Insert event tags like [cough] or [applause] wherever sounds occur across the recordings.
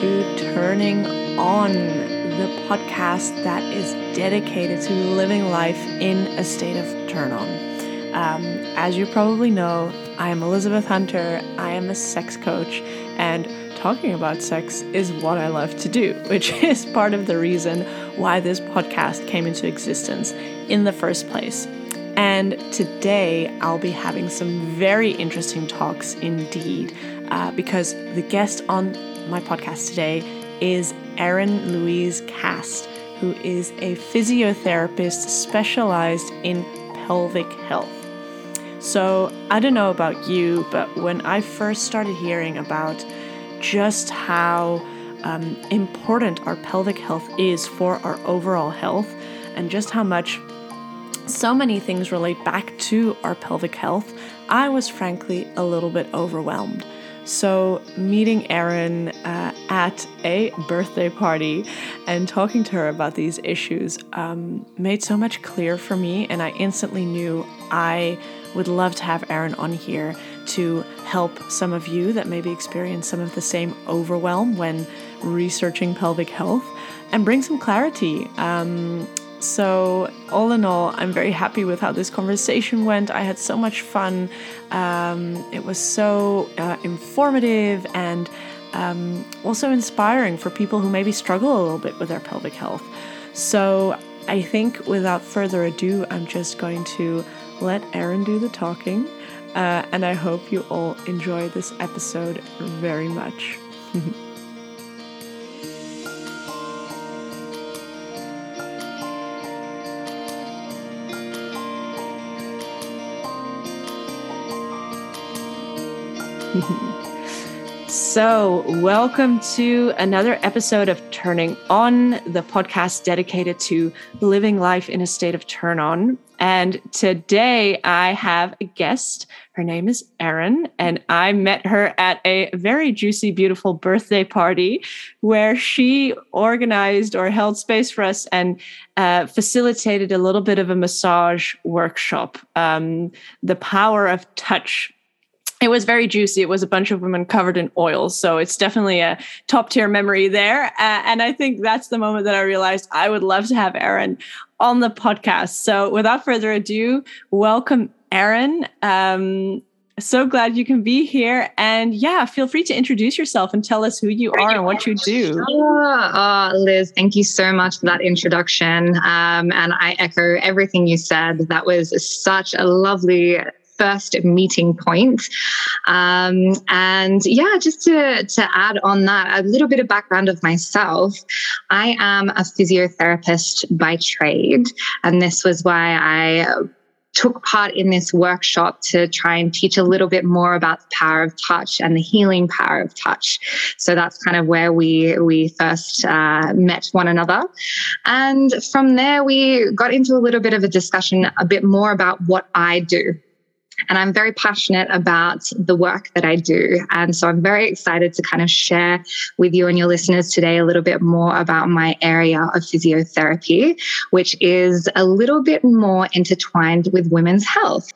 to Turning On, the podcast that is dedicated to living life in a state of turn on. Um, as you probably know, I am Elizabeth Hunter, I am a sex coach, and talking about sex is what I love to do, [laughs] which is part of the reason why this podcast came into existence in the first place. And today I'll be having some very interesting talks indeed, uh, because the guest on my podcast today is Erin Louise Cast, who is a physiotherapist specialized in pelvic health. So, I don't know about you, but when I first started hearing about just how um, important our pelvic health is for our overall health, and just how much so many things relate back to our pelvic health, I was frankly a little bit overwhelmed. So, meeting Erin uh, at a birthday party and talking to her about these issues um, made so much clear for me, and I instantly knew I would love to have Erin on here to help some of you that maybe experience some of the same overwhelm when researching pelvic health and bring some clarity. Um, so, all in all, I'm very happy with how this conversation went. I had so much fun. Um, it was so uh, informative and um, also inspiring for people who maybe struggle a little bit with their pelvic health. So, I think without further ado, I'm just going to let Erin do the talking. Uh, and I hope you all enjoy this episode very much. [laughs] [laughs] so, welcome to another episode of Turning On, the podcast dedicated to living life in a state of turn on. And today I have a guest. Her name is Erin, and I met her at a very juicy, beautiful birthday party where she organized or held space for us and uh, facilitated a little bit of a massage workshop. Um, the power of touch it was very juicy. It was a bunch of women covered in oil. So it's definitely a top tier memory there. Uh, and I think that's the moment that I realized I would love to have Erin on the podcast. So without further ado, welcome, Erin. Um, so glad you can be here. And yeah, feel free to introduce yourself and tell us who you are and what you do. Oh, Liz, thank you so much for that introduction. Um, and I echo everything you said. That was such a lovely first meeting point. Um, and yeah, just to, to add on that, a little bit of background of myself. I am a physiotherapist by trade, and this was why I took part in this workshop to try and teach a little bit more about the power of touch and the healing power of touch. So that's kind of where we we first uh, met one another, and from there we got into a little bit of a discussion, a bit more about what I do. And I'm very passionate about the work that I do. And so I'm very excited to kind of share with you and your listeners today a little bit more about my area of physiotherapy, which is a little bit more intertwined with women's health.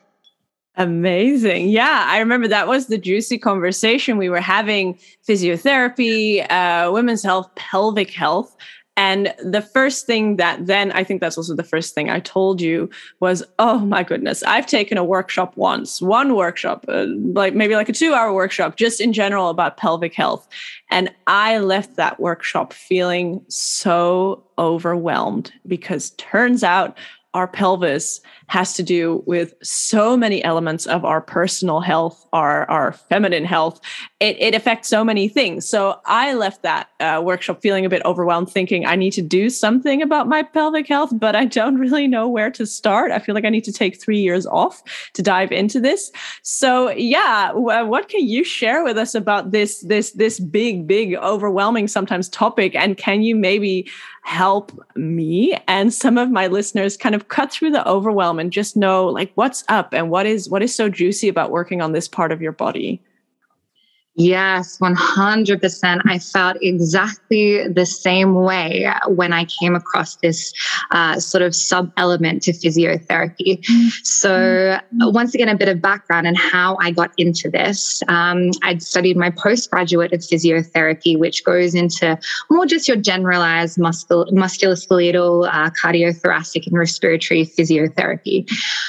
Amazing. Yeah, I remember that was the juicy conversation we were having physiotherapy, uh, women's health, pelvic health. And the first thing that then I think that's also the first thing I told you was, oh my goodness, I've taken a workshop once, one workshop, uh, like maybe like a two hour workshop, just in general about pelvic health. And I left that workshop feeling so overwhelmed because turns out our pelvis has to do with so many elements of our personal health, our, our feminine health. It, it affects so many things. So I left that uh, workshop feeling a bit overwhelmed, thinking I need to do something about my pelvic health, but I don't [laughs] really know where to start. I feel like I need to take three years off to dive into this. So yeah, what can you share with us about this this this big, big, overwhelming sometimes topic? And can you maybe help me. And some of my listeners kind of cut through the overwhelm and just know like what's up and what is what is so juicy about working on this part of your body Yes, 100%. I felt exactly the same way when I came across this uh, sort of sub element to physiotherapy. So, mm-hmm. once again, a bit of background and how I got into this. Um, I'd studied my postgraduate of physiotherapy, which goes into more just your generalized muscul- musculoskeletal, uh, cardiothoracic, and respiratory physiotherapy.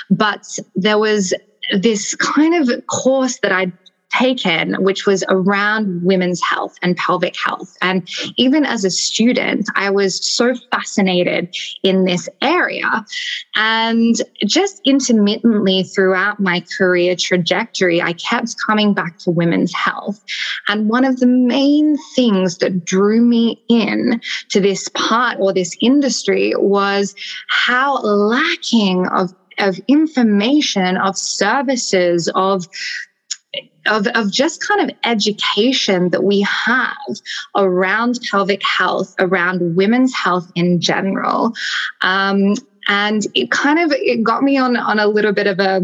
But there was this kind of course that I'd taken, which was around women's health and pelvic health. And even as a student, I was so fascinated in this area. And just intermittently throughout my career trajectory, I kept coming back to women's health. And one of the main things that drew me in to this part or this industry was how lacking of of information, of services, of of, of just kind of education that we have around pelvic health, around women's health in general. Um, and it kind of it got me on on a little bit of a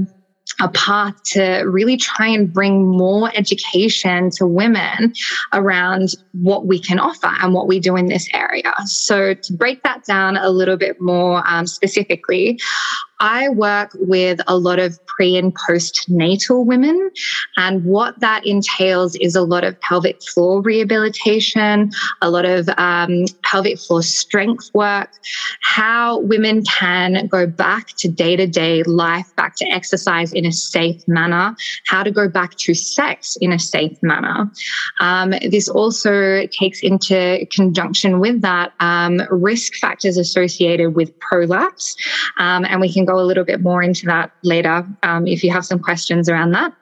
a path to really try and bring more education to women around what we can offer and what we do in this area. So, to break that down a little bit more um, specifically, I work with a lot of pre and postnatal women. And what that entails is a lot of pelvic floor rehabilitation, a lot of um, pelvic floor strength work, how women can go back to day to day life, back to exercise in a safe manner, how to go back to sex in a safe manner. Um, this also takes into conjunction with that um, risk factors associated with prolapse. Um, and we can go a little bit more into that later um, if you have some questions around that.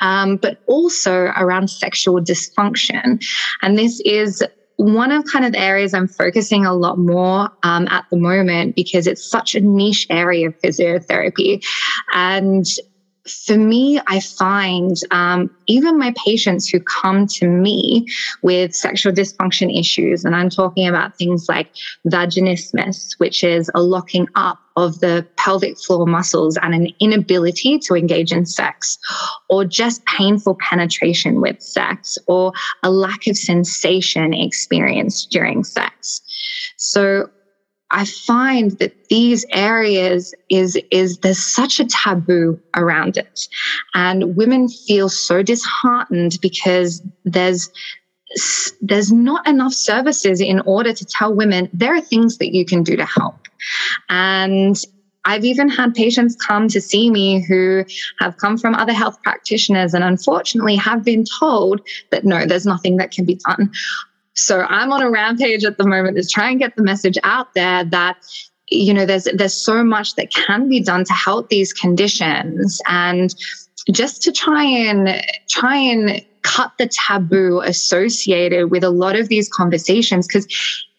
Um, but also around sexual dysfunction. And this is one of kind of the areas I'm focusing a lot more um, at the moment because it's such a niche area of physiotherapy. And for me, I find um, even my patients who come to me with sexual dysfunction issues, and I'm talking about things like vaginismus, which is a locking up of the pelvic floor muscles and an inability to engage in sex, or just painful penetration with sex, or a lack of sensation experienced during sex. So I find that these areas is, is there's such a taboo around it. And women feel so disheartened because there's, there's not enough services in order to tell women there are things that you can do to help. And I've even had patients come to see me who have come from other health practitioners and unfortunately have been told that no, there's nothing that can be done. So I'm on a rampage at the moment to try and get the message out there that you know there's there's so much that can be done to help these conditions. And just to try and try and cut the taboo associated with a lot of these conversations because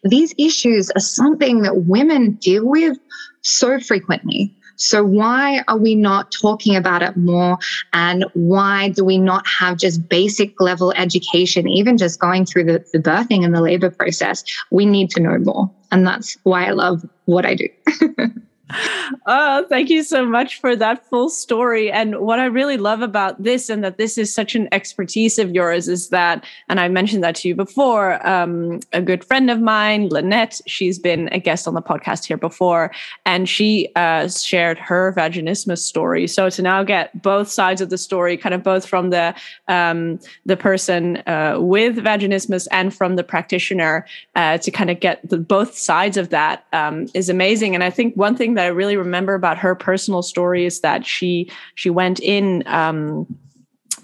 these issues are something that women deal with so frequently so, why are we not talking about it more? And why do we not have just basic level education, even just going through the, the birthing and the labor process? We need to know more. And that's why I love what I do. [laughs] oh, thank you so much for that full story. And what I really love about this, and that this is such an expertise of yours, is that, and I mentioned that to you before, um, a good friend of mine, Lynette, she's been a guest on the podcast here before, and she uh, shared her vaginismus story. So to now get both sides of the story, kind of both from the um, the person uh, with vaginismus and from the practitioner, uh, to kind of get the, both sides of that um, is amazing. And I think one thing that I really remember about her personal story is that she she went in um,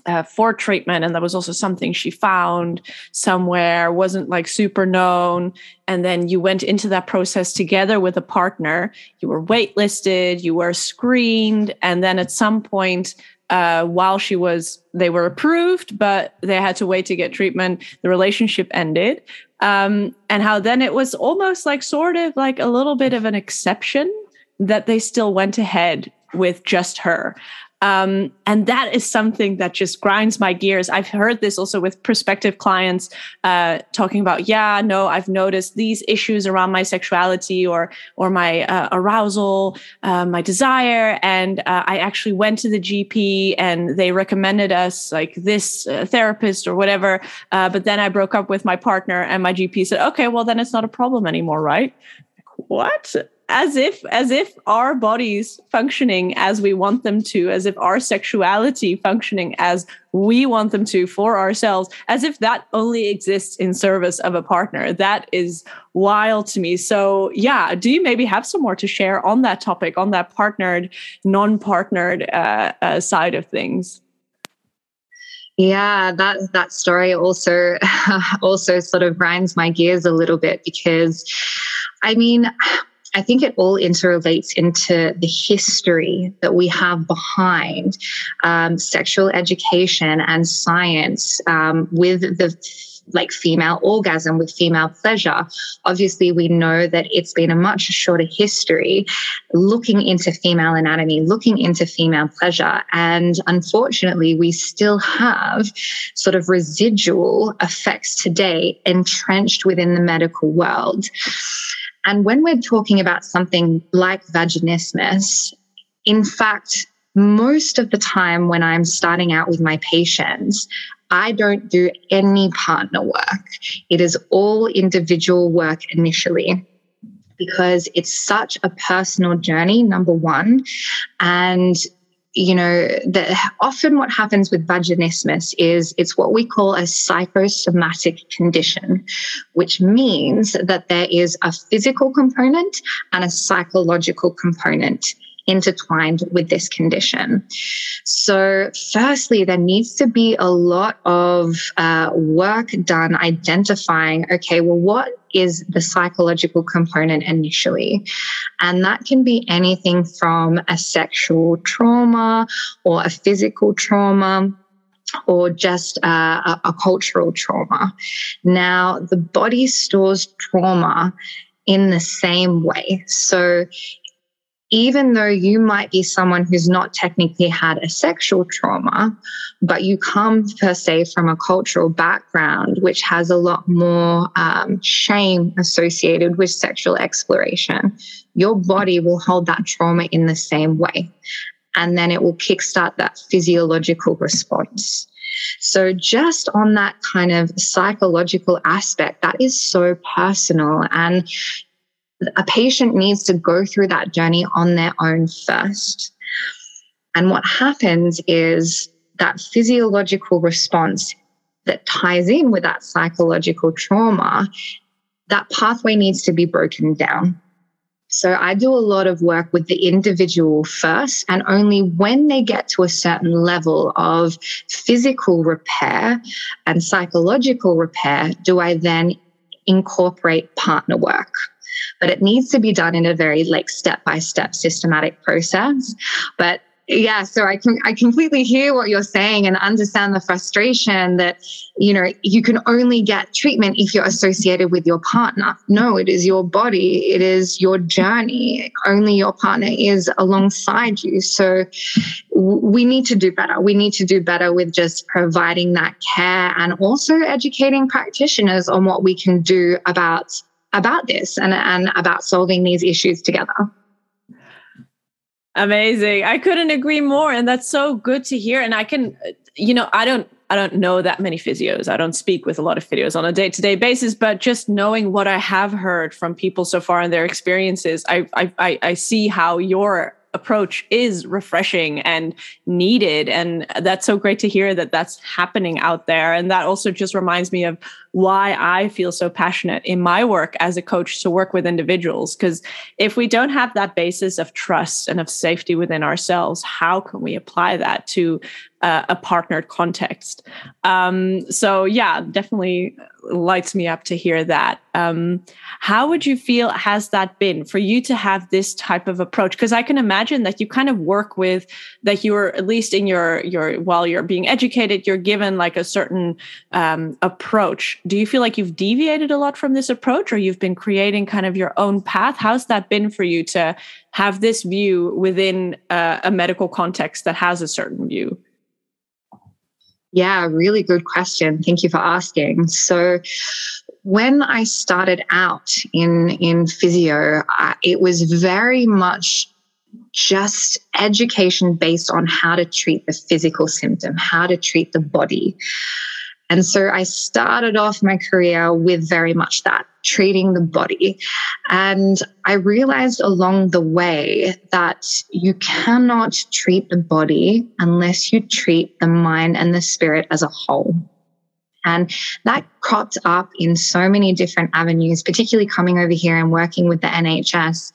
uh, for treatment, and that was also something she found somewhere wasn't like super known. And then you went into that process together with a partner. You were waitlisted, you were screened, and then at some point uh, while she was they were approved but they had to wait to get treatment the relationship ended um, and how then it was almost like sort of like a little bit of an exception that they still went ahead with just her. Um, and that is something that just grinds my gears. I've heard this also with prospective clients uh, talking about, yeah, no, I've noticed these issues around my sexuality or or my uh, arousal, uh, my desire, and uh, I actually went to the GP and they recommended us like this uh, therapist or whatever. Uh, but then I broke up with my partner, and my GP said, okay, well then it's not a problem anymore, right? what as if as if our bodies functioning as we want them to as if our sexuality functioning as we want them to for ourselves as if that only exists in service of a partner. That is wild to me. So yeah do you maybe have some more to share on that topic on that partnered non-partnered uh, uh, side of things? Yeah, that that story also [laughs] also sort of grinds my gears a little bit because I mean, I think it all interrelates into the history that we have behind um, sexual education and science um, with the like female orgasm with female pleasure. Obviously, we know that it's been a much shorter history looking into female anatomy, looking into female pleasure. And unfortunately, we still have sort of residual effects today entrenched within the medical world. And when we're talking about something like vaginismus, in fact, most of the time when I'm starting out with my patients, I don't do any partner work. It is all individual work initially because it's such a personal journey, number one. And you know, the, often what happens with vaginismus is it's what we call a psychosomatic condition, which means that there is a physical component and a psychological component intertwined with this condition. So, firstly, there needs to be a lot of uh, work done identifying okay, well, what is the psychological component initially? And that can be anything from a sexual trauma or a physical trauma or just uh, a, a, cultural trauma. Now, the body stores trauma in the same way. So, even though you might be someone who's not technically had a sexual trauma, but you come per se from a cultural background which has a lot more um, shame associated with sexual exploration, your body will hold that trauma in the same way. And then it will kickstart that physiological response. So, just on that kind of psychological aspect, that is so personal. And a patient needs to go through that journey on their own first. And what happens is that physiological response that ties in with that psychological trauma, that pathway needs to be broken down. So I do a lot of work with the individual first, and only when they get to a certain level of physical repair and psychological repair do I then incorporate partner work but it needs to be done in a very like step by step systematic process. But yeah, so I can I completely hear what you're saying and understand the frustration that you know you can only get treatment if you're associated with your partner. No, it is your body, it is your journey. Only your partner is alongside you. So we need to do better. We need to do better with just providing that care and also educating practitioners on what we can do about about this and, and about solving these issues together. Amazing. I couldn't agree more. And that's so good to hear. And I can, you know, I don't I don't know that many physios. I don't speak with a lot of physios on a day-to-day basis, but just knowing what I have heard from people so far and their experiences, I I I see how your approach is refreshing and needed and that's so great to hear that that's happening out there and that also just reminds me of why I feel so passionate in my work as a coach to work with individuals. Because if we don't have that basis of trust and of safety within ourselves, how can we apply that to uh, a partnered context? Um, so, yeah, definitely lights me up to hear that. Um, how would you feel has that been for you to have this type of approach? Because I can imagine that you kind of work with that you're at least in your your while you're being educated, you're given like a certain um, approach do you feel like you've deviated a lot from this approach or you've been creating kind of your own path? How's that been for you to have this view within uh, a medical context that has a certain view? Yeah, really good question. Thank you for asking. So, when I started out in in physio, it was very much just education based on how to treat the physical symptom, how to treat the body. And so I started off my career with very much that treating the body. And I realized along the way that you cannot treat the body unless you treat the mind and the spirit as a whole. And that cropped up in so many different avenues, particularly coming over here and working with the NHS,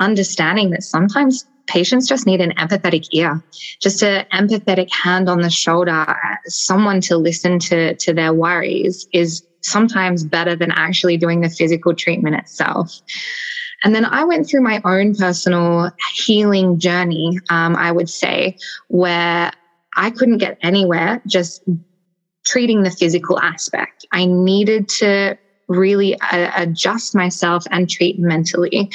understanding that sometimes patients just need an empathetic ear, just an empathetic hand on the shoulder, someone to listen to, to their worries is sometimes better than actually doing the physical treatment itself. And then I went through my own personal healing journey, um, I would say, where I couldn't get anywhere just treating the physical aspect. I needed to really uh, adjust myself and treat mentally.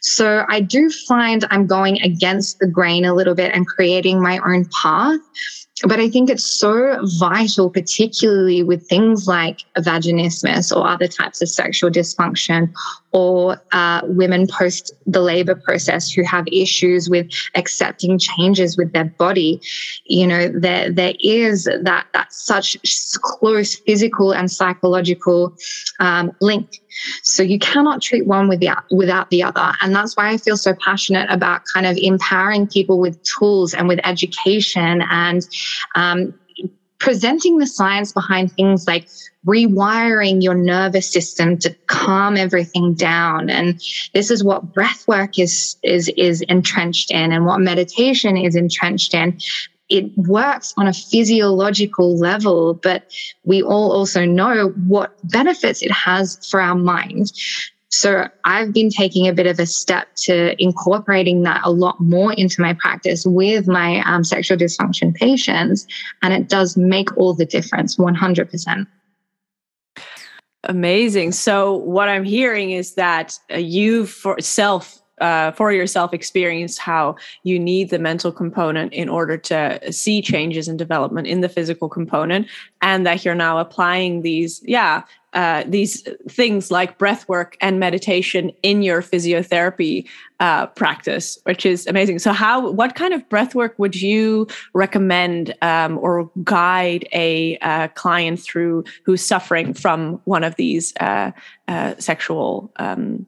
So I do find I'm going against the grain a little bit and creating my own path. But I think it's so vital, particularly with things like vaginismus or other types of sexual dysfunction or uh, women post the labor process who have issues with accepting changes with their body. You know, there, there is that, that such close physical and psychological um, link so you cannot treat one without, without the other. And that's why I feel so passionate about kind of empowering people with tools and with education and um, presenting the science behind things like rewiring your nervous system to calm everything down and this is what breath work is is is entrenched in and what meditation is entrenched in it works on a physiological level, but we all also know what benefits it has for our mind. So I've been taking a bit of a step to incorporating that a lot more into my practice with my um, sexual dysfunction patients. And it does make all the difference 100%. Amazing. So what I'm hearing is that uh, you for self uh, for yourself experience how you need the mental component in order to see changes and development in the physical component and that you're now applying these yeah uh, these things like breath work and meditation in your physiotherapy uh, practice, which is amazing. So, how, what kind of breath work would you recommend um, or guide a uh, client through who's suffering from one of these uh, uh, sexual um,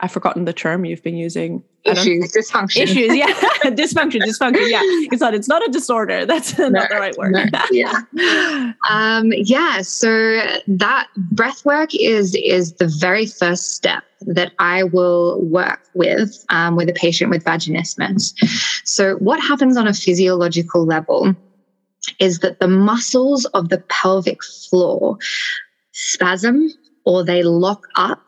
I've forgotten the term you've been using. Issues, dysfunction. Issues, yeah. [laughs] [laughs] dysfunction, dysfunction, yeah. It's not, it's not a disorder. [laughs] That's no, not the right word. No, yeah. um, yeah. So that breath work is is the very first step that I will work with um, with a patient with vaginismus. So what happens on a physiological level is that the muscles of the pelvic floor spasm or they lock up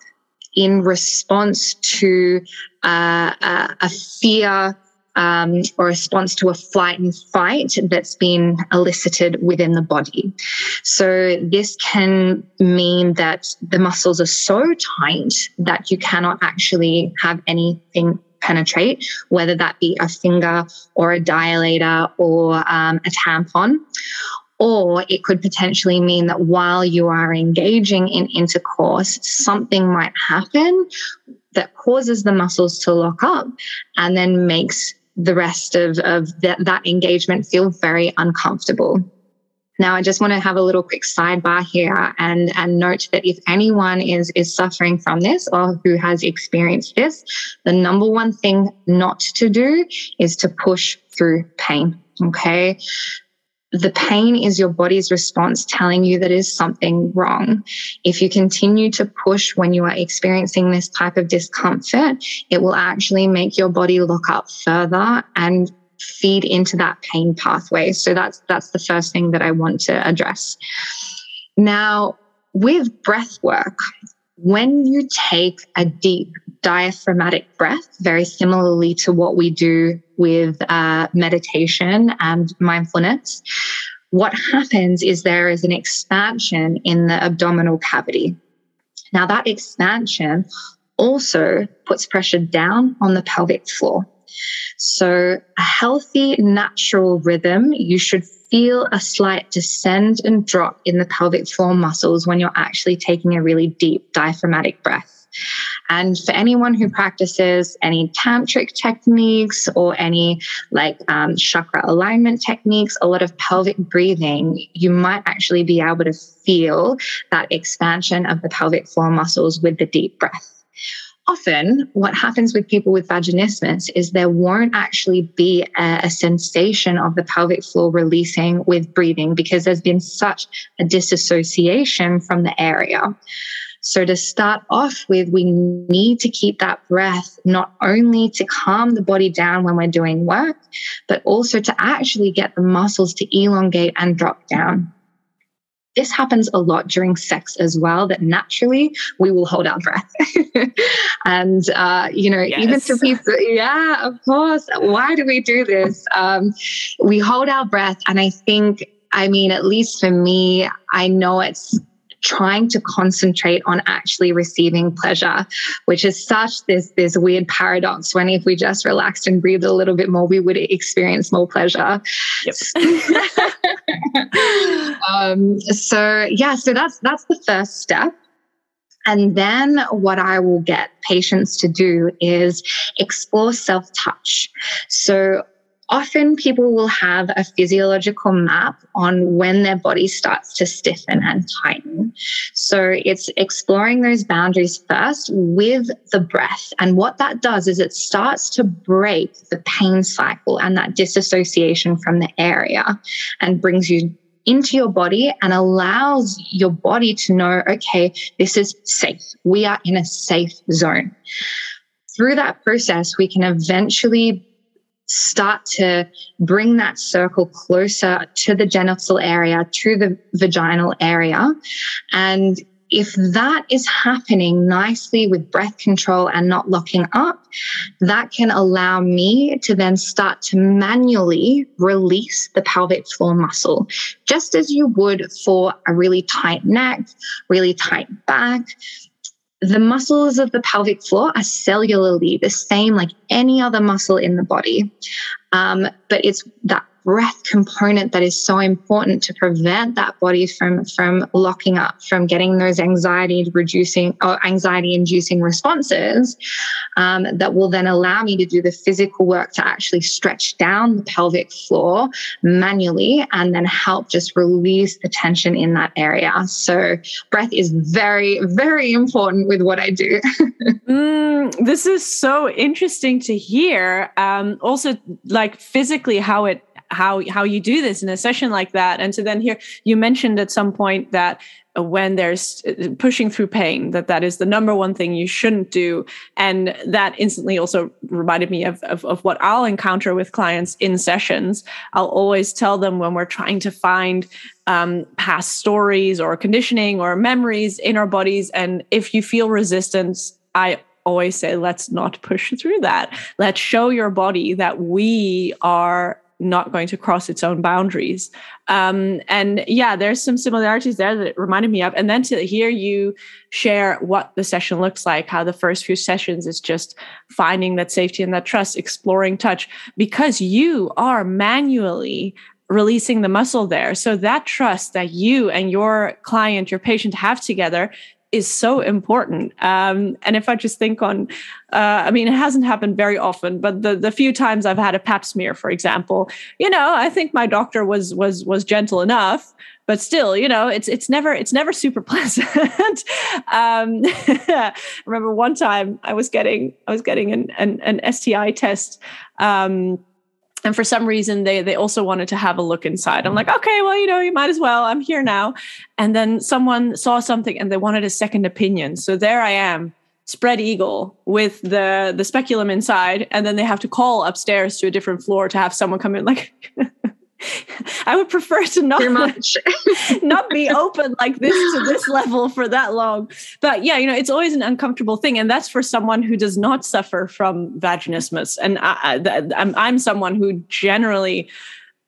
in response to uh, a, a, fear um, or response to a flight and fight that's been elicited within the body. So, this can mean that the muscles are so tight that you cannot actually have anything penetrate, whether that be a finger or a dilator or um, a tampon, or it could potentially mean that while you are engaging in intercourse, something might happen that causes the muscles to lock up and then makes the rest of, of that, engagement feel very uncomfortable. Now, I just want to have a little quick sidebar here and, and note that if anyone is, is suffering from this or who has experienced this, the number one thing not to do is to push through pain. Okay the pain is your body's response telling you that is something wrong. If you continue to push when you are experiencing this type of discomfort, it will actually make your body look up further and feed into that pain pathway. So that's that's the first thing that I want to address. Now, with breath work, when you take a deep diaphragmatic breath, very similarly to what we do with uh, meditation and mindfulness, what happens is there is an expansion in the abdominal cavity. Now, that expansion also puts pressure down on the pelvic floor. So, a healthy natural rhythm, you should feel a slight descend and drop in the pelvic floor muscles when you're actually taking a really deep diaphragmatic breath. And for anyone who practices any tantric techniques or any like um, chakra alignment techniques, a lot of pelvic breathing, you might actually be able to feel that expansion of the pelvic floor muscles with the deep breath often what happens with people with vaginismus is there won't actually be a, a, sensation of the pelvic floor releasing with breathing because there's been such a disassociation from the area. So to start off with, we need to keep that breath not only to calm the body down when we're doing work, but also to actually get the muscles to elongate and drop down. This happens a lot during sex as well, that naturally we will hold our breath. [laughs] and, uh, you know, yes. even to [laughs] people, yeah, of course. Why do we do this? Um, we hold our breath. And I think, I mean, at least for me, I know it's trying to concentrate on actually receiving pleasure, which is such this, this weird paradox when if we just relaxed and breathed a little bit more, we would experience more pleasure. Yep. [laughs] um, so yeah, so that's that's the first step. And then what I will get patients to do is explore self touch. So often people will have a physiological map on when their body starts to stiffen and tighten. So it's exploring those boundaries first with the breath. And what that does is it starts to break the pain cycle and that disassociation from the area and brings you into your body and allows your body to know, okay, this is safe. We are in a safe zone. Through that process, we can eventually start to bring that circle closer to the genital area, to the vaginal area. And if that is happening nicely with breath control and not locking up, that can allow me to then start to manually release the pelvic floor muscle, just as you would for a really tight neck, really tight back, the muscles of the pelvic floor are cellularly the same like any other muscle in the body. Um, but it's that breath component that is so important to prevent that body from from locking up from getting those anxiety reducing or anxiety inducing responses um, that will then allow me to do the physical work to actually stretch down the pelvic floor manually and then help just release the tension in that area. So breath is very very important with what i do. [laughs] Mm, this is so interesting to hear um, also like physically how it how how you do this in a session like that. And so then here you mentioned at some point that when there's uh, pushing through pain that that is the number one thing you shouldn't do. And that instantly also reminded me of, of, of what i'll encounter with clients in sessions. I'll always tell them when we're trying to find um, past stories or conditioning or memories in our bodies. And if you feel resistance i always say let's not push through that. Let's show your body that we are not going to cross its own boundaries. Um, and yeah, there's some similarities there that reminded me of. And then to hear you share what the session looks like, how the first few sessions is just finding that safety and that trust, exploring touch, because you are manually releasing the muscle there. So that trust that you and your client, your patient have together is so important. Um, and if I just think on, uh, I mean, it hasn't happened very often, but the the few times I've had a Pap smear, for example, you know, I think my doctor was was was gentle enough, but still, you know, it's it's never it's never super [laughs] pleasant. um, I [laughs] remember one time I was getting I was getting an an, an STI test. Um, and for some reason they they also wanted to have a look inside. I'm like mm. okay well you know you might as well. I'm here now. And then someone saw something and they wanted a second opinion. So there i am spread eagle with the the speculum inside. And then they have to call upstairs to a different floor to have someone come in like [laughs] [laughs] I would prefer to not [laughs] not be open like this to this level for that long. But yeah, you know, it's always an uncomfortable thing, and that's for someone who does not suffer from vaginismus. And I, am I'm, I'm someone who generally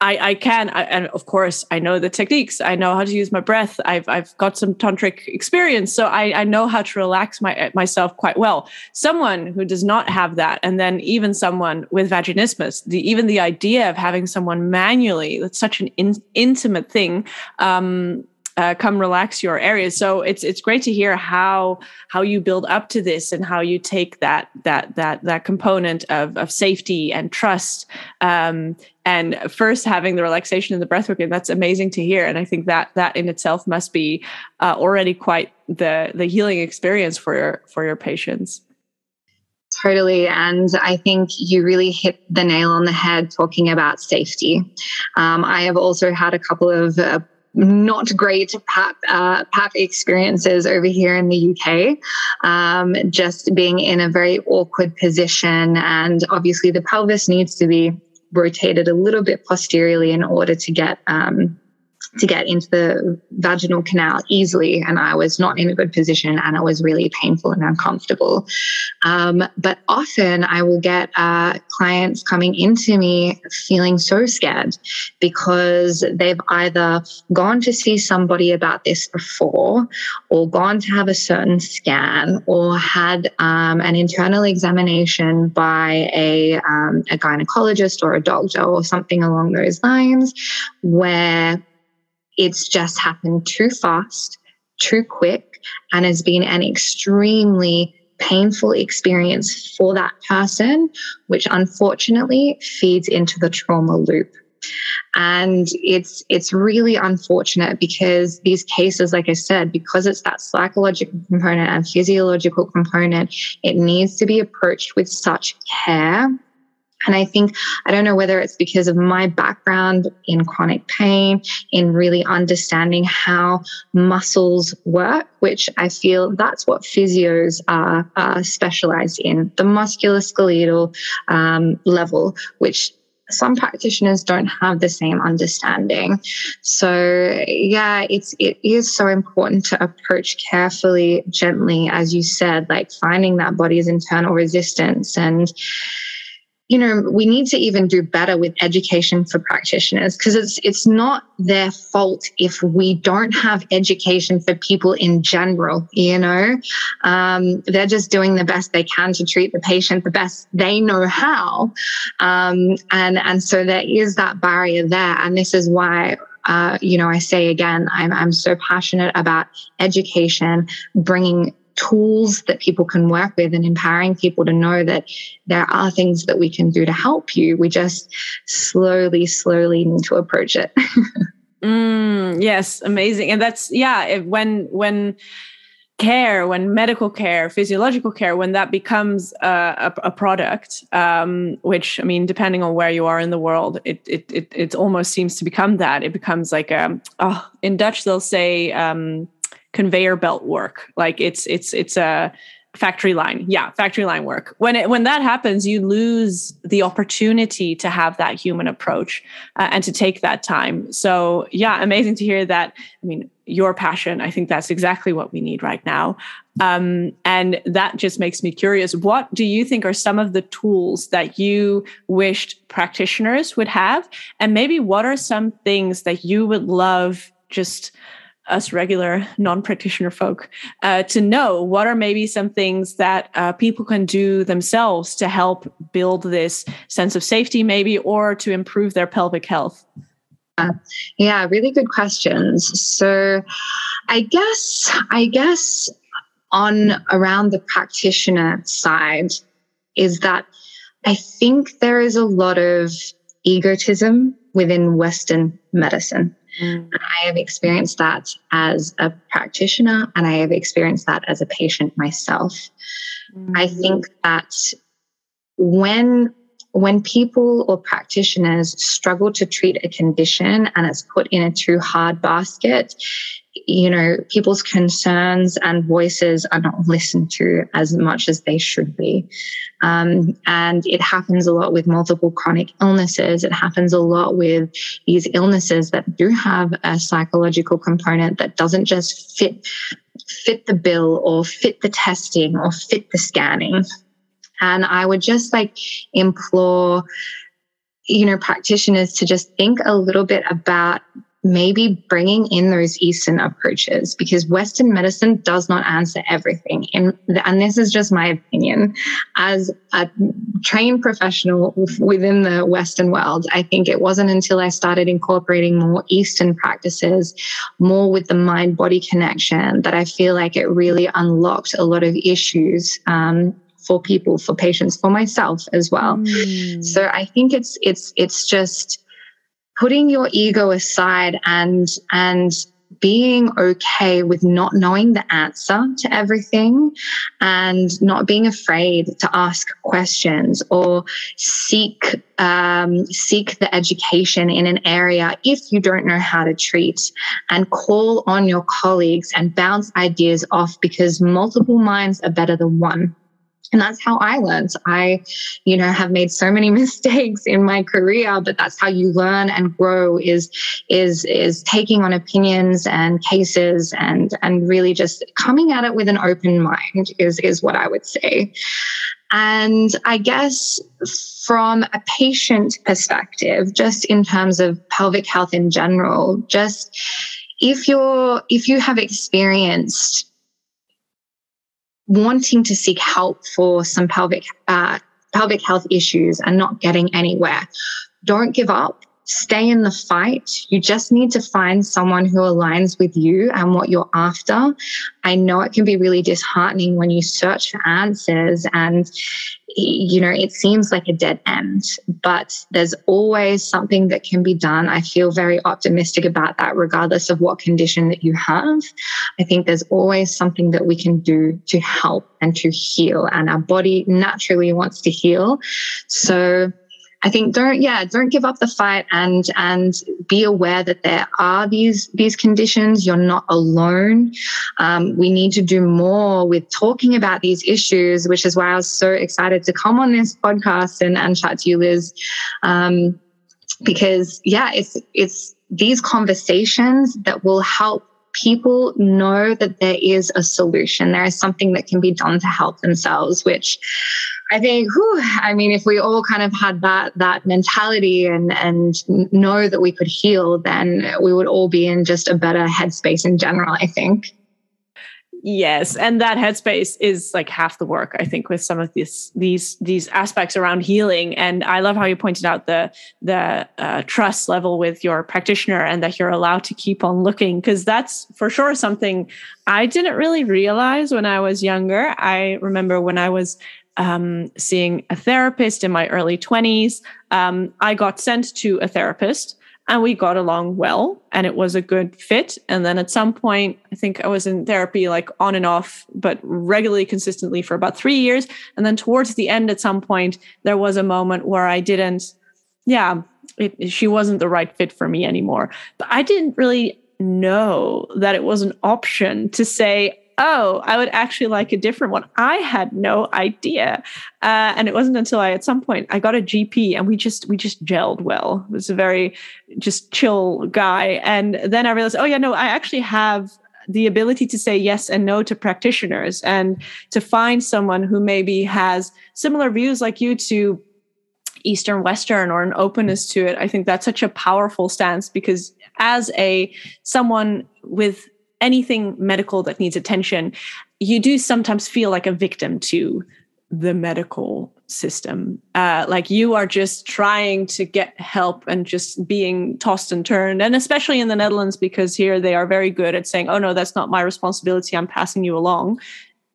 I, I can, I, and of course, I know the techniques. I know how to use my breath. I've I've got some tantric experience, so I, I know how to relax my myself quite well. Someone who does not have that, and then even someone with vaginismus, the even the idea of having someone manually that's such an in, intimate thing. Um, uh, come relax your areas. So it's it's great to hear how how you build up to this and how you take that that that that component of of safety and trust. Um, and first having the relaxation and the breathwork, and that's amazing to hear. And I think that that in itself must be uh, already quite the the healing experience for your for your patients. Totally. And I think you really hit the nail on the head talking about safety. Um, I have also had a couple of uh, not great PAP, uh, PAP experiences over here in the UK. Um, just being in a very awkward position. And obviously, the pelvis needs to be rotated a little bit posteriorly in order to get um, to get into the vaginal canal easily. And I was not in a good position and it was really painful and uncomfortable. Um, but often I will get uh, clients coming into me feeling so scared because they've either gone to see somebody about this before or gone to have a certain scan or had um, an internal examination by a, um, a gynecologist or a doctor or something along those lines where it's just happened too fast, too quick, and has been an extremely painful experience for that person, which unfortunately feeds into the trauma loop. And it's it's really unfortunate because these cases, like I said, because it's that psychological component and physiological component, it needs to be approached with such care and I think, I don't know whether it's because of my background in chronic pain, in really understanding how muscles work, which I feel that's what physios are, specialized in the musculoskeletal um, level, which some practitioners don't have the same understanding. So yeah, it's it is so important to approach carefully, gently, as you said, like finding that body's internal resistance and you know we need to even do better with education for practitioners because it's it's not their fault if we don't have education for people in general you know? Um, they're just doing the best they can to treat the patient the best they know how. Um, and and so there is that barrier there. And this is why uh, you know, I say again, I'm, I'm so passionate about education, bringing tools that people can work with and empowering people to know that there are things that we can do to help you. We just slowly, slowly need to approach it. [laughs] mm, yes, amazing. And that's yeah, when when care when medical care physiological care when that becomes a, a, a product um, which i mean depending on where you are in the world it, it it it almost seems to become that it becomes like a oh in dutch they'll say um, conveyor belt work. Like it's it's it's a factory line. Yeah factory line work. When it when that happens you lose the opportunity to have that human approach uh, and to take that time. So yeah amazing to hear that. I mean your passion i think that's exactly what we need right now. Um, and that just makes me curious. What do you think are some of the tools that you wished practitioners would have? And maybe what are some things that you would love just us regular non-practitioner folk uh, to know what are maybe some things that uh, people can do themselves to help build this sense of safety maybe or to improve their pelvic health? Uh, yeah really good questions. So i guess i guess on around the practitioner side is that i think there is a lot of egotism within western medicine Mm. I have experienced that as a practitioner and I have experienced that as a patient myself. Mm. I think that when when people or practitioners struggle to treat a condition and it's put in a too hard basket, you know, people's concerns and voices are not listened to as much as they should be. Um, and it happens a lot with multiple chronic illnesses. It happens a lot with these illnesses that do have a psychological component that doesn't just fit fit the bill or fit the testing or fit the scanning. And I would just like implore you know, practitioners to just think a little bit about maybe bringing in those Eastern approaches because Western medicine does not answer everything. And, and this is just my opinion. As a trained professional within the Western world, I think it wasn't until I started incorporating more Eastern practices, more with the mind body connection, that I feel like it really unlocked a lot of issues um, for people, for patients, for myself as well. Mm. So I think it's it's it's just putting your ego aside and and being okay with not knowing the answer to everything and not being afraid to ask questions or seek um, seek the education in an area if you don't know how to treat and call on your colleagues and bounce ideas off because multiple minds are better than one and that's how I learned. I, you know, have made so many [laughs] mistakes in my career, but that's how you learn and grow is, is, is taking on opinions and cases and, and really just coming at it with an open mind is, is what I would say. And I guess from a patient perspective, just in terms of pelvic health in general, just if you're, if you have experienced wanting to seek help for some pelvic uh, pelvic health issues and not getting anywhere. Don't give up. Stay in the fight. You just need to find someone who aligns with you and what you're after. I know it can be really disheartening when you search for answers and you know, it seems like a dead end, but there's always something that can be done. I feel very optimistic about that, regardless of what condition that you have. I think there's always something that we can do to help and to heal, and our body naturally wants to heal. So, I think don't yeah don't give up the fight and and be aware that there are these these conditions. You're not alone. Um, we need to do more with talking about these issues, which is why I was so excited to come on this podcast and and chat to you, Liz, um, because yeah, it's it's these conversations that will help people know that there is a solution. There is something that can be done to help themselves, which I think, whew, I mean, if we all kind of had that that mentality and and know that we could heal, then we would all be in just a better headspace in general. I think. Yes, and that headspace is like half the work, I think, with some of these these these aspects around healing. And I love how you pointed out the the uh, trust level with your practitioner, and that you're allowed to keep on looking, because that's for sure something I didn't really realize when I was younger. I remember when I was um, seeing a therapist in my early 20s. Um, I got sent to a therapist and we got along well and it was a good fit. And then at some point, I think I was in therapy like on and off, but regularly, consistently for about three years. And then towards the end, at some point, there was a moment where I didn't, yeah, it, she wasn't the right fit for me anymore. But I didn't really know that it was an option to say, oh, I would actually like a different one. I had no idea. Uh, and it wasn't until I, at some point, I got a GP and we just, we just gelled well. It was a very just chill guy. And then I realized, oh yeah, no, I actually have the ability to say yes and no to practitioners and to find someone who maybe has similar views like you to Eastern Western or an openness to it. I think that's such a powerful stance because as a someone with anything medical that needs attention, you do sometimes feel like a victim to the medical system. Uh, like you are just trying to get help and just being tossed and turned. And especially in the Netherlands, because here they are very good at saying, oh, no, that's not my responsibility. I'm passing you along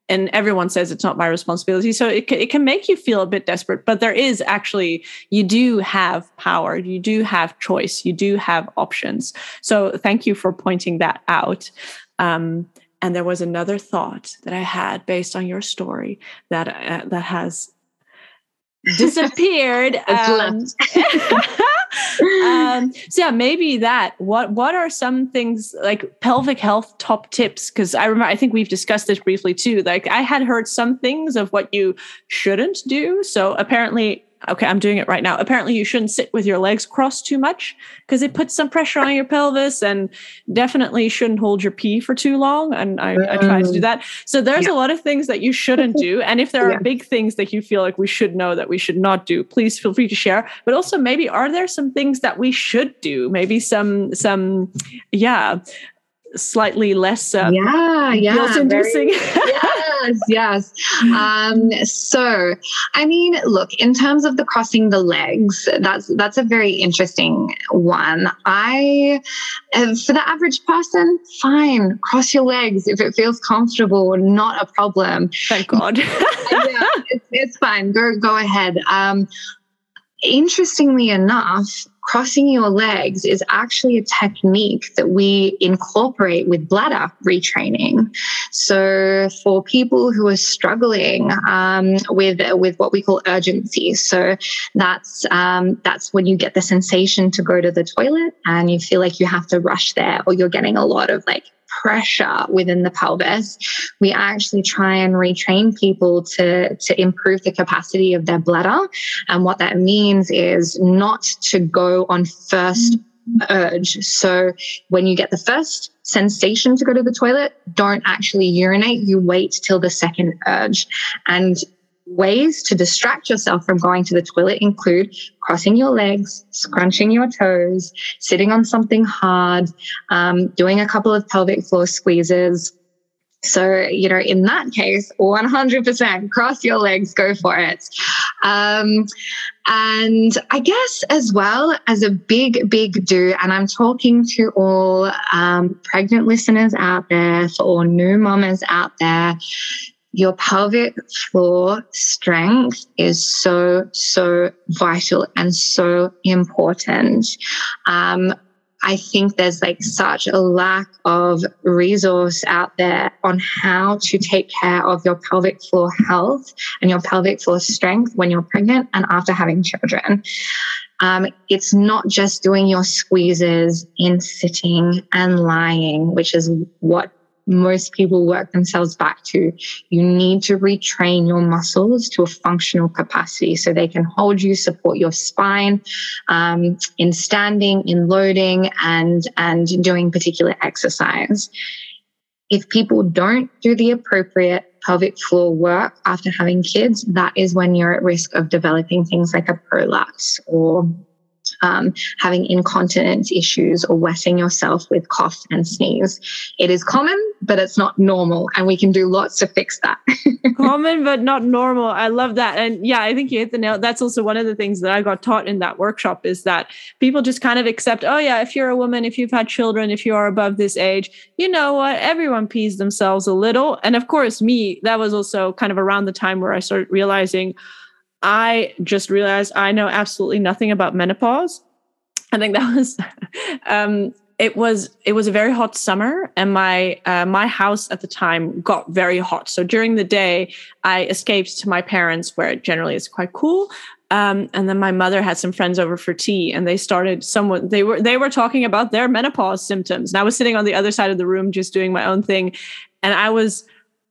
and everyone says it's not my responsibility. So it, it can make you feel a bit desperate but there is actually you do have power you do have choice you do have options. So thank you for pointing that out. Um, and there was another thought that i had based on your story that uh, that has [laughs] disappeared um, [laughs] [laughs] um, so yeah maybe that. What what are some things like pelvic health top tips? Because i remember i think we've discussed this briefly too. Like i had heard some things of what you shouldn't do. So apparently okay, I'm doing it right now. Apparently, you shouldn't sit with your legs crossed too much because it puts some pressure on your pelvis and definitely shouldn't hold your pee for too long. And I, I tried to do mm. that. So there's yeah. a lot of things that you shouldn't do. And if there are yeah. big things that you feel like we should know that we should not do, please feel free to share. But also maybe are there some things that we should do? Maybe some some yeah slightly less uh, yeah yeah guilt-inducing. Yes yes. Um so i mean look in terms of the crossing the legs that's that's a very interesting one. I uh, for the average person fine cross your legs if it feels comfortable not a problem. Thank god. [laughs] Yeah it's, it's fine. Go go ahead. Um interestingly enough crossing your legs is actually a technique that we incorporate with bladder retraining. So for people who are struggling um, with with what we call urgency, so that's um, that's when you get the sensation to go to the toilet and you feel like you have to rush there, or you're getting a lot of like pressure within the pelvis, we actually try and retrain people to, to improve the capacity of their bladder. And what that means is not to go on first urge. So when you get the first sensation to go to the toilet, don't actually urinate. You wait till the second urge. And Ways to distract yourself from going to the toilet include crossing your legs, scrunching your toes, sitting on something hard, um, doing a couple of pelvic floor squeezes. So, you know, in that case, 100% cross your legs, go for it. Um, and I guess as well as a big, big do, and I'm talking to all um, pregnant listeners out there, for all new mamas out there, your pelvic floor strength is so, so vital and so important. Um, I think there's like such a lack of resource out there on how to take care of your pelvic floor health and your pelvic floor strength when you're pregnant and after having children. Um, it's not just doing your squeezes in sitting and lying, which is what most people work themselves back to. You need to retrain your muscles to a functional capacity so they can hold you, support your spine um, in standing, in loading, and and doing particular exercise. If people don't do the appropriate pelvic floor work after having kids, that is when you're at risk of developing things like a prolapse or um, having incontinence issues or wetting yourself with cough and sneeze. It is common, but it's not normal, and we can do lots to fix that. [laughs] common, but not normal. I love that, and yeah, I think you hit the nail. That's also one of the things that I got taught in that workshop is that people just kind of accept, oh yeah, if you're a woman, if you've had children, if you are above this age, you know what, everyone pees themselves a little, and of course, me, that was also kind of around the time where I started realizing I just realized I know absolutely nothing about menopause. I think that was [laughs] um, it was it was a very hot summer and my uh, my house at the time got very hot. So during the day i escaped to my parents where it generally is quite cool. Um, and then my mother had some friends over for tea and they started someone they were they were talking about their menopause symptoms. And i was sitting on the other side of the room just doing my own thing. And i was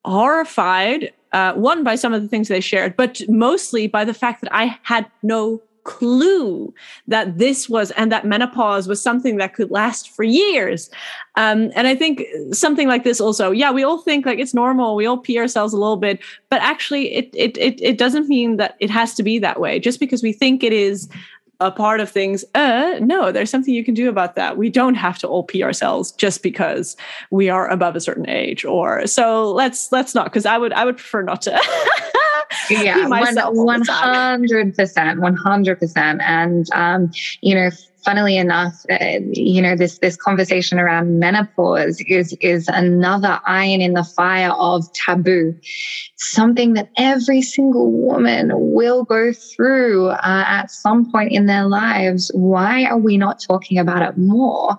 horrified uh, one by some of the things they shared, but mostly by the fact that I had no clue that this was and that menopause was something that could last for years. Um, and I think something like this also, yeah, we all think like it's normal, we all pee ourselves a little bit, but actually it it it, it doesn't mean that it has to be that way. Just because we think it is a part of things. Uh no there's something you can do about that. We don't have to all pee ourselves just because we are above a certain age or so let's let's not because i would i would prefer not to. [laughs] Yeah 100% 100% and um you know funnily enough, uh, you know, this this conversation around menopause is is another iron in the fire of taboo, something that every single woman will go through uh, at some point in their lives. Why are we not talking about it more?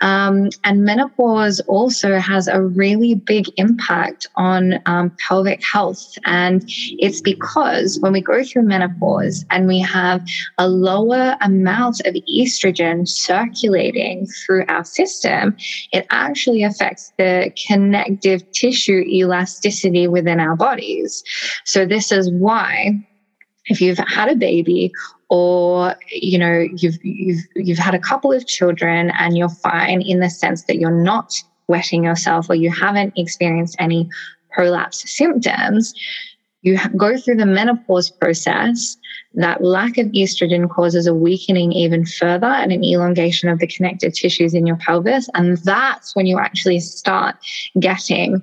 Um, and menopause also has a really big impact on um, pelvic health, and it's because when we go through menopause and we have a lower amount of estrogen estrogen circulating through our system, it actually affects the connective tissue elasticity within our bodies. So, this is why if you've had a baby or you know you've you've you've had a couple of children and you're fine in the sense that you're not wetting yourself or you haven't experienced any prolapse symptoms you go through the menopause process that lack of estrogen causes a weakening even further and an elongation of the connective tissues in your pelvis and that's when you actually start getting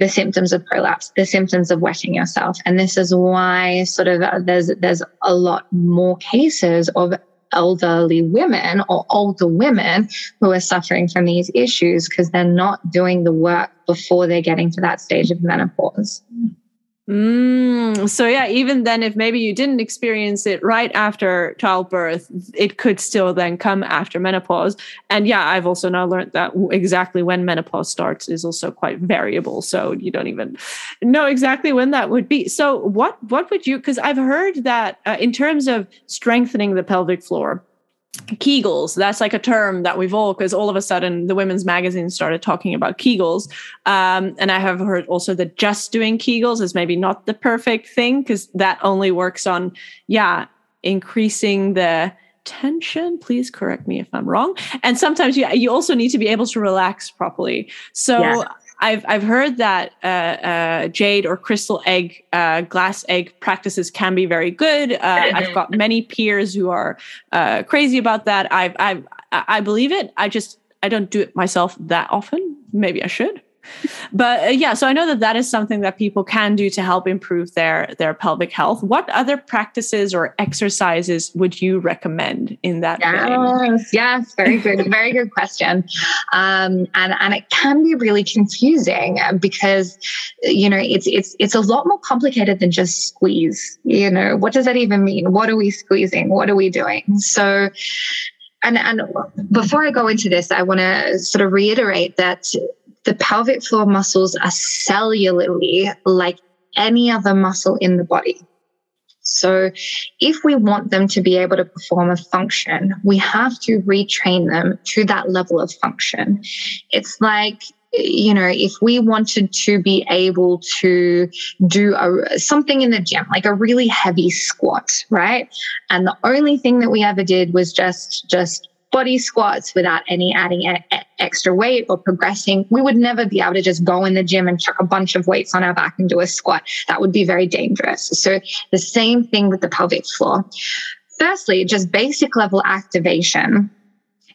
the symptoms of prolapse, the symptoms of wetting yourself. And this is why sort of uh, there's there's a lot more cases of elderly women or older women who are suffering from these issues because they're not doing the work before they're getting to that stage of menopause. Mm, so yeah, even then, if maybe you didn't experience it right after childbirth, it could still then come after menopause. And yeah, I've also now learned that exactly when menopause starts is also quite variable. So you don't even know exactly when that would be. So what what would you? Because I've heard that uh, in terms of strengthening the pelvic floor, Kegels. That's like a term that we've all, because all of a sudden the women's magazine started talking about Kegels. Um, and I have heard also that just doing Kegels is maybe not the perfect thing because that only works on, yeah, increasing the tension. Please correct me if I'm wrong. And sometimes you, you also need to be able to relax properly. So yeah. I've I've heard that uh, uh, jade or crystal egg, uh, glass egg practices can be very good. Uh, I've got many peers who are uh, crazy about that. I've I I believe it. I just I don't do it myself that often. Maybe I should but uh, yeah, so I know that that is something that people can do to help improve their their pelvic health. What other practices or exercises would you recommend in that? Yes, yes, very good, very good question. Um, and and it can be really confusing because you know it's it's it's a lot more complicated than just squeeze. You know, what does that even mean? What are we squeezing? What are we doing? So and and before I go into this, I want to sort of reiterate that the pelvic floor muscles are cellularly like any other muscle in the body. So, if we want them to be able to perform a function, we have to retrain them to that level of function. It's like, you know, if we wanted to be able to do a, something in the gym, like a really heavy squat, right? And the only thing that we ever did was just, just body squats without any adding a- extra weight or progressing. We would never be able to just go in the gym and chuck a bunch of weights on our back and do a squat. That would be very dangerous. So the same thing with the pelvic floor. Firstly, just basic level activation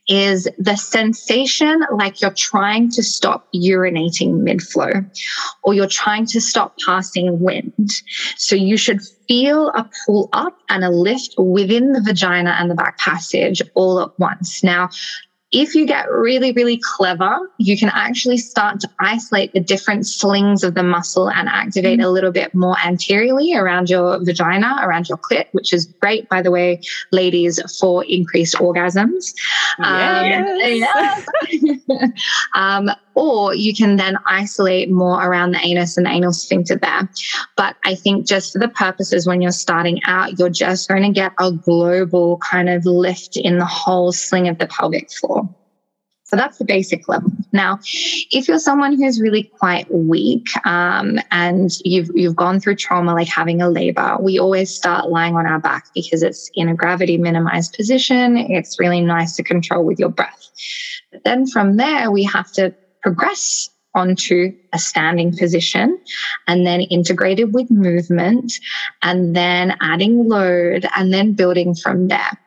is the sensation like you're trying to stop urinating mid flow or you're trying to stop passing wind. So you should feel a pull up and a lift within the vagina and the back passage all at once. Now, if you get really, really clever, you can actually start to isolate the different slings of the muscle and activate mm-hmm. a little bit more anteriorly around your vagina, around your clit, which is great, by the way, ladies, for increased orgasms. Yes. Um, [laughs] um, or you can then isolate more around the anus and the anal sphincter there. But I think just for the purposes when you're starting out, you're just going to get a global kind of lift in the whole sling of the pelvic floor. So that's the basic level. Now, if you're someone who's really quite weak um, and you've you've gone through trauma like having a labor, we always start lying on our back because it's in a gravity minimized position. It's really nice to control with your breath. But then from there, we have to progress onto a standing position and then integrated with movement and then adding load and then building from there.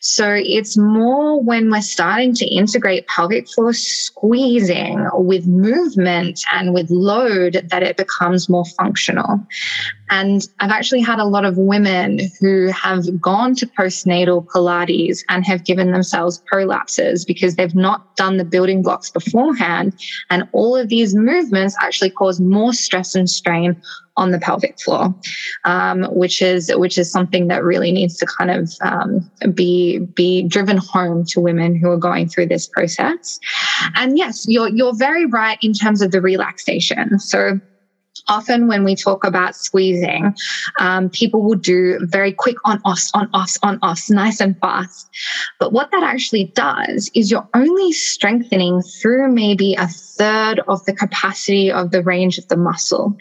So it's more when we're starting to integrate pelvic floor squeezing with movement and with load that it becomes more functional. And I've actually had a lot of women who have gone to postnatal Pilates and have given themselves prolapses because they've not done the building blocks beforehand. And all of these movements actually cause more stress and strain on the pelvic floor, um, which is which is something that really needs to kind of um, be be driven home to women who are going through this process. And yes, you're you're very right in terms of the relaxation. So often when we talk about squeezing, um, people will do very quick on offs, on offs, on offs, nice and fast. But what that actually does is you're only strengthening through maybe a third of the capacity of the range of the muscle.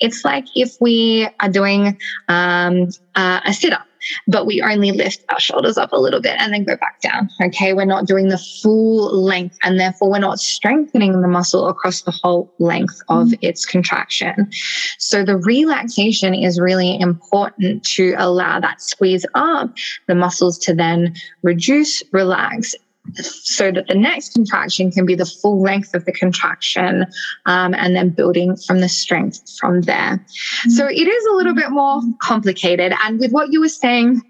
It's like if we are doing um, uh, a sit up but we only lift our shoulders up a little bit and then go back down. Okay. We're not doing the full length and therefore we're not strengthening the muscle across the whole length of mm. its contraction. So the relaxation is really important to allow that squeeze up the muscles to then reduce, relax, so that the next contraction can be the full length of the contraction um, and then building from the strength from there. Mm-hmm. So it is a little bit more complicated. And with what you were saying,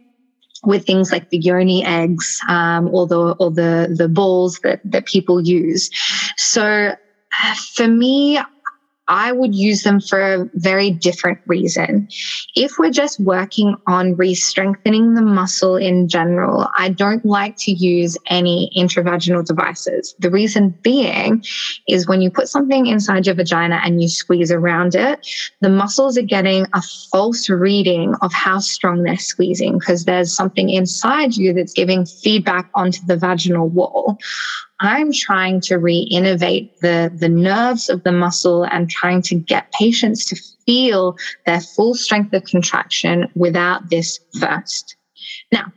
with things like the yoni eggs um, or the or the the balls that that people use. So for me, I would use them for a very different reason. If we're just working on re strengthening the muscle in general, I don't like to use any intravaginal devices. The reason being is when you put something inside your vagina and you squeeze around it, the muscles are getting a false reading of how strong they're squeezing because there's something inside you that's giving feedback onto the vaginal wall. I'm trying to re-innervate the, the nerves of the muscle and trying to get patients to feel their full strength of contraction without this first. Now,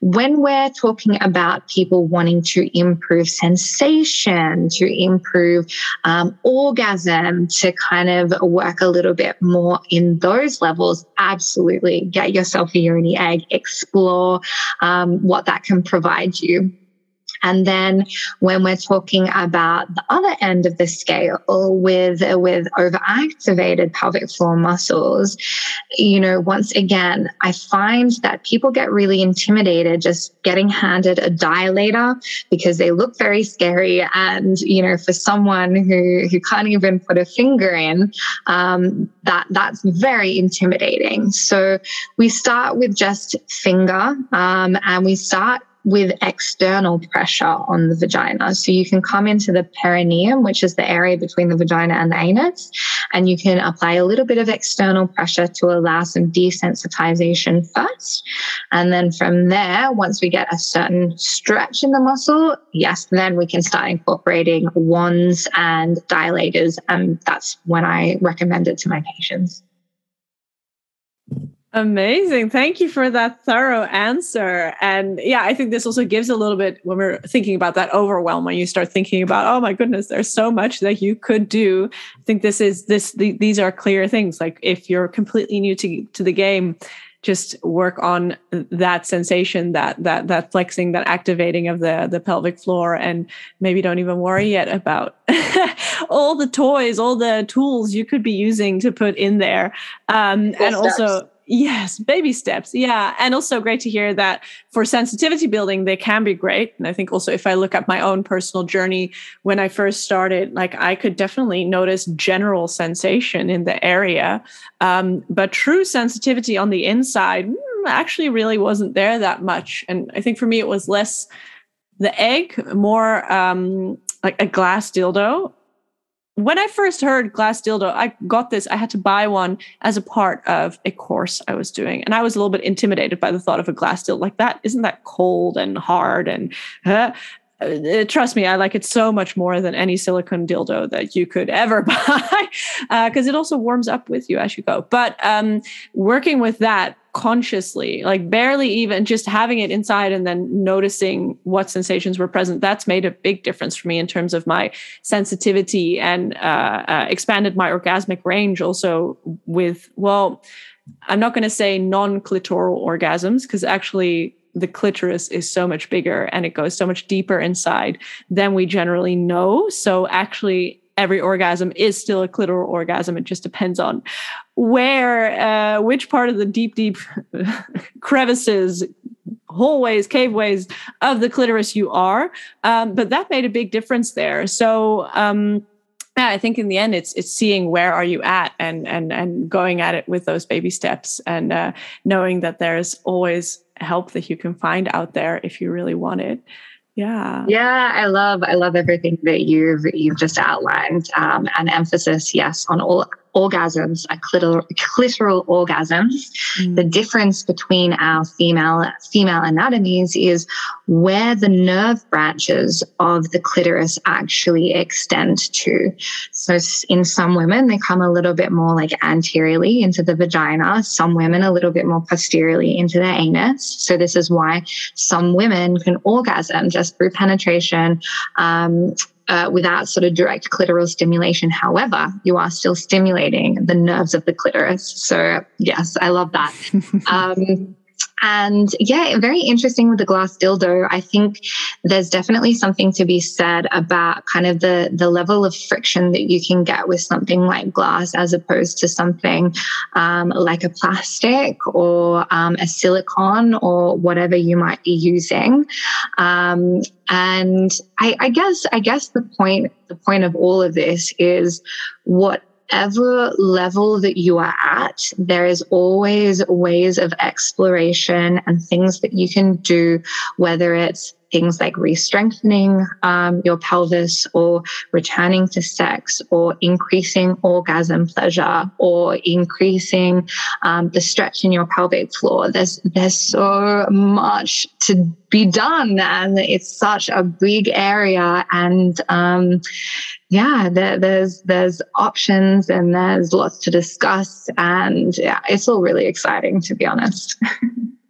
when we're talking about people wanting to improve sensation, to improve um, orgasm, to kind of work a little bit more in those levels, absolutely get yourself a yoni egg, explore um, what that can provide you. And then when we're talking about the other end of the scale with, with overactivated pelvic floor muscles, you know, once again, I find that people get really intimidated just getting handed a dilator because they look very scary. And, you know, for someone who, who can't even put a finger in, um, that, that's very intimidating. So we start with just finger, um, and we start with external pressure on the vagina. So you can come into the perineum, which is the area between the vagina and the anus, and you can apply a little bit of external pressure to allow some desensitization first. And then from there, once we get a certain stretch in the muscle, yes, then we can start incorporating wands and dilators. And that's when I recommend it to my patients. Amazing. Thank you for that thorough answer. And yeah, I think this also gives a little bit when we're thinking about that overwhelm, when you start thinking about, oh my goodness, there's so much that you could do. I think this is this the, these are clear things. Like if you're completely new to to the game, just work on that sensation, that that that flexing, that activating of the the pelvic floor, and maybe don't even worry yet about [laughs] all the toys, all the tools you could be using to put in there. Um, and also Yes, baby steps. Yeah. And also great to hear that for sensitivity building, they can be great. And I think also if I look at my own personal journey, when I first started, like I could definitely notice general sensation in the area. Um, but true sensitivity on the inside mm, actually really wasn't there that much. And I think for me, it was less the egg, more um, like a glass dildo when I first heard glass dildo, I got this. I had to buy one as a part of a course I was doing, and I was a little bit intimidated by the thought of a glass dildo like that. Isn't that cold and hard and uh, trust me, I like it so much more than any silicone dildo that you could ever [laughs] buy because uh, it also warms up with you as you go. But um, working with that consciously, like barely even just having it inside and then noticing what sensations were present, that's made a big difference for me in terms of my sensitivity and uh, uh expanded my orgasmic range also with, well, I'm not going to say non clitoral orgasms because actually the clitoris is so much bigger and it goes so much deeper inside than we generally know. So actually, every orgasm is still a clitoral orgasm. It just depends on where, uh, which part of the deep, deep [laughs] crevices, hallways, caveways of the clitoris you are. Um, but that made a big difference there. So, um, yeah, I think in the end, it's it's seeing where are you at and and and going at it with those baby steps and uh, knowing that there's always help that you can find out there if you really want it yeah yeah i love i love everything that you've you've just outlined um, and emphasis yes on all orgasms are clitoral, clitoral orgasms. Mm. The difference between our female female anatomies is where the nerve branches of the clitoris actually extend to. So in some women, they come a little bit more like anteriorly into the vagina. Some women a little bit more posteriorly into the anus. So this is why some women can orgasm just through penetration. Um, uh, without sort of direct clitoral stimulation. However, you are still stimulating the nerves of the clitoris. So, yes, I love that. [laughs] um, and yeah, very interesting with the glass dildo. I think there's definitely something to be said about kind of the, the level of friction that you can get with something like glass as opposed to something um, like a plastic or um, a silicone or whatever you might be using. Um, and I, I guess I guess the point the point of all of this is what whatever level that you are at, there is always ways of exploration and things that you can do, whether it's things like re-strengthening um, your pelvis or returning to sex or increasing orgasm pleasure or increasing um, the stretch in your pelvic floor. There's there's so much to be done and it's such a big area and um, yeah there, there's there's options and there's lots to discuss and yeah it's all really exciting to be honest [laughs]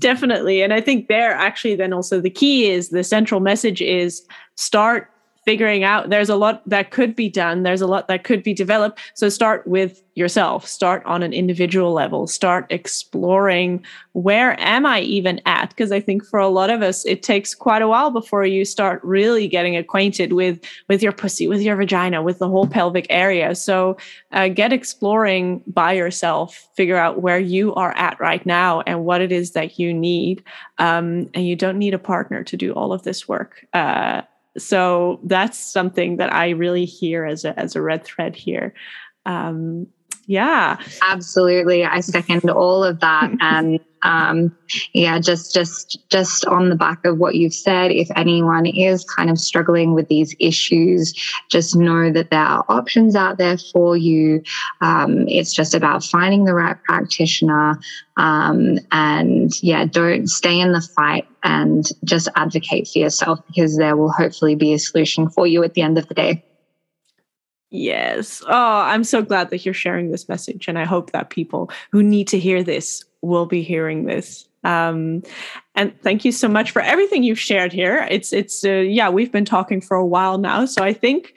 Definitely. And I think there actually then also the key is the central message is start figuring out there's a lot that could be done there's a lot that could be developed. So start with yourself start on an individual level start exploring where am i even at? Because i think for a lot of us it takes quite a while before you start really getting acquainted with with your pussy with your vagina with the whole pelvic area. So uh, get exploring by yourself figure out where you are at right now and what it is that you need. Um, and you don't need a partner to do all of this work uh, so that's something that I really hear as a as a red thread here. Um, yeah, absolutely. I second all of that, [laughs] and um, yeah, just just just on the back of what you've said, if anyone is kind of struggling with these issues, just know that there are options out there for you. Um, it's just about finding the right practitioner, um, and yeah, don't stay in the fight and just advocate for yourself because there will hopefully be a solution for you at the end of the day. Yes. Oh, I'm so glad that you're sharing this message. And I hope that people who need to hear this will be hearing this. Um, and thank you so much for everything you've shared here. It's, it's, uh, yeah, we've been talking for a while now. So I think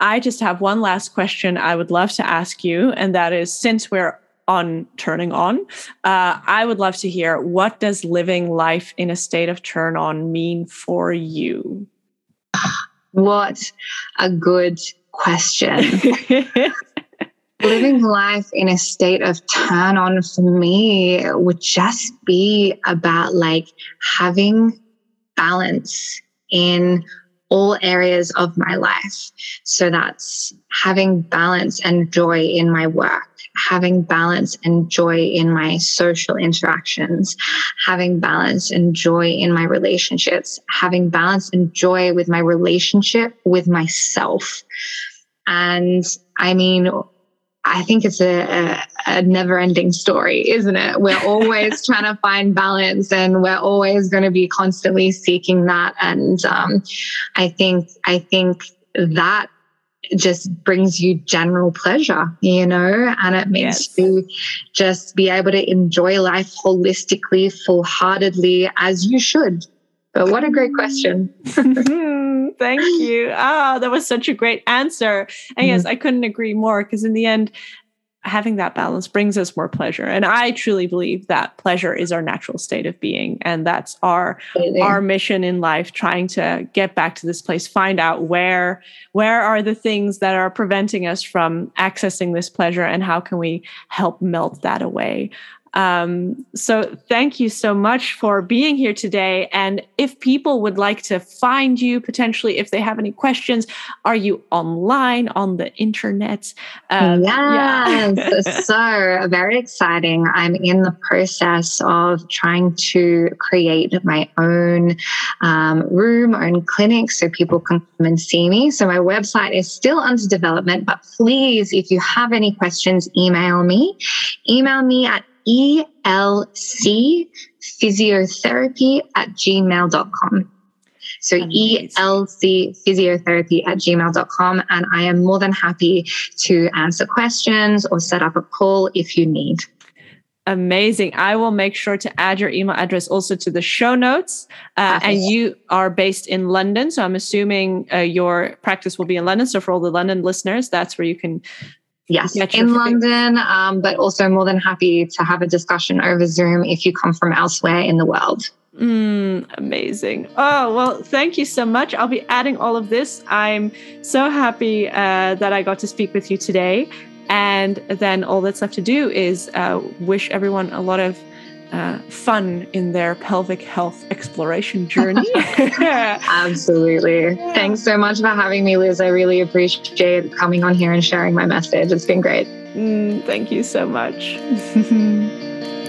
I just have one last question I would love to ask you. And that is since we're on turning on, uh, I would love to hear what does living life in a state of turn on mean for you? What a good question. [laughs] Living life in a state of turn on for me would just be about like having balance in all areas of my life. So that's having balance and joy in my work, having balance and joy in my social interactions, having balance and joy in my relationships, having balance and joy with my relationship with myself. And I mean, I think it's a, a, a never ending story, isn't it? We're [laughs] always trying to find balance and we're always going to be constantly seeking that. And um, I think, I think that just brings you general pleasure, you know, and it makes yes. you just be able to enjoy life holistically, full heartedly, as you should. But what a great question. [laughs] [laughs] Thank [laughs] you. Ah, oh, that was such a great answer. And yes, mm-hmm. I couldn't agree more because in the end, having that balance brings us more pleasure. And I truly believe that pleasure is our natural state of being. And that's our our mission in life, trying to get back to this place, find out where where are the things that are preventing us from accessing this pleasure and how can we help melt that away. Um, so thank you so much for being here today. And if people would like to find you potentially, if they have any questions, are you online on the internet? Um, yes. Yeah. [laughs] so very exciting. I'm in the process of trying to create my own um, room, own clinic, so people can come and see me. So my website is still under development, but please, if you have any questions, email me. Email me at elcphysiotherapy at gmail.com. So ELC physiotherapy at gmail.com. And I am more than happy to answer questions or set up a call if you need. Amazing. I will make sure to add your email address also to the show notes. Uh, and you are based in London. So I'm assuming uh, your practice will be in London. So for all the London listeners, that's where you can Yes, in London, um, but also more than happy to have a discussion over Zoom if you come from elsewhere in the world. Mm, amazing. Oh, well, thank you so much. I'll be adding all of this. I'm so happy uh, that I got to speak with you today. And then all that's left to do is uh, wish everyone a lot of uh, fun in their pelvic health exploration journey. [laughs] [laughs] Absolutely. Thanks so much for having me, Liz. I really appreciate coming on here and sharing my message. It's been great. Mm, thank you so much. [laughs]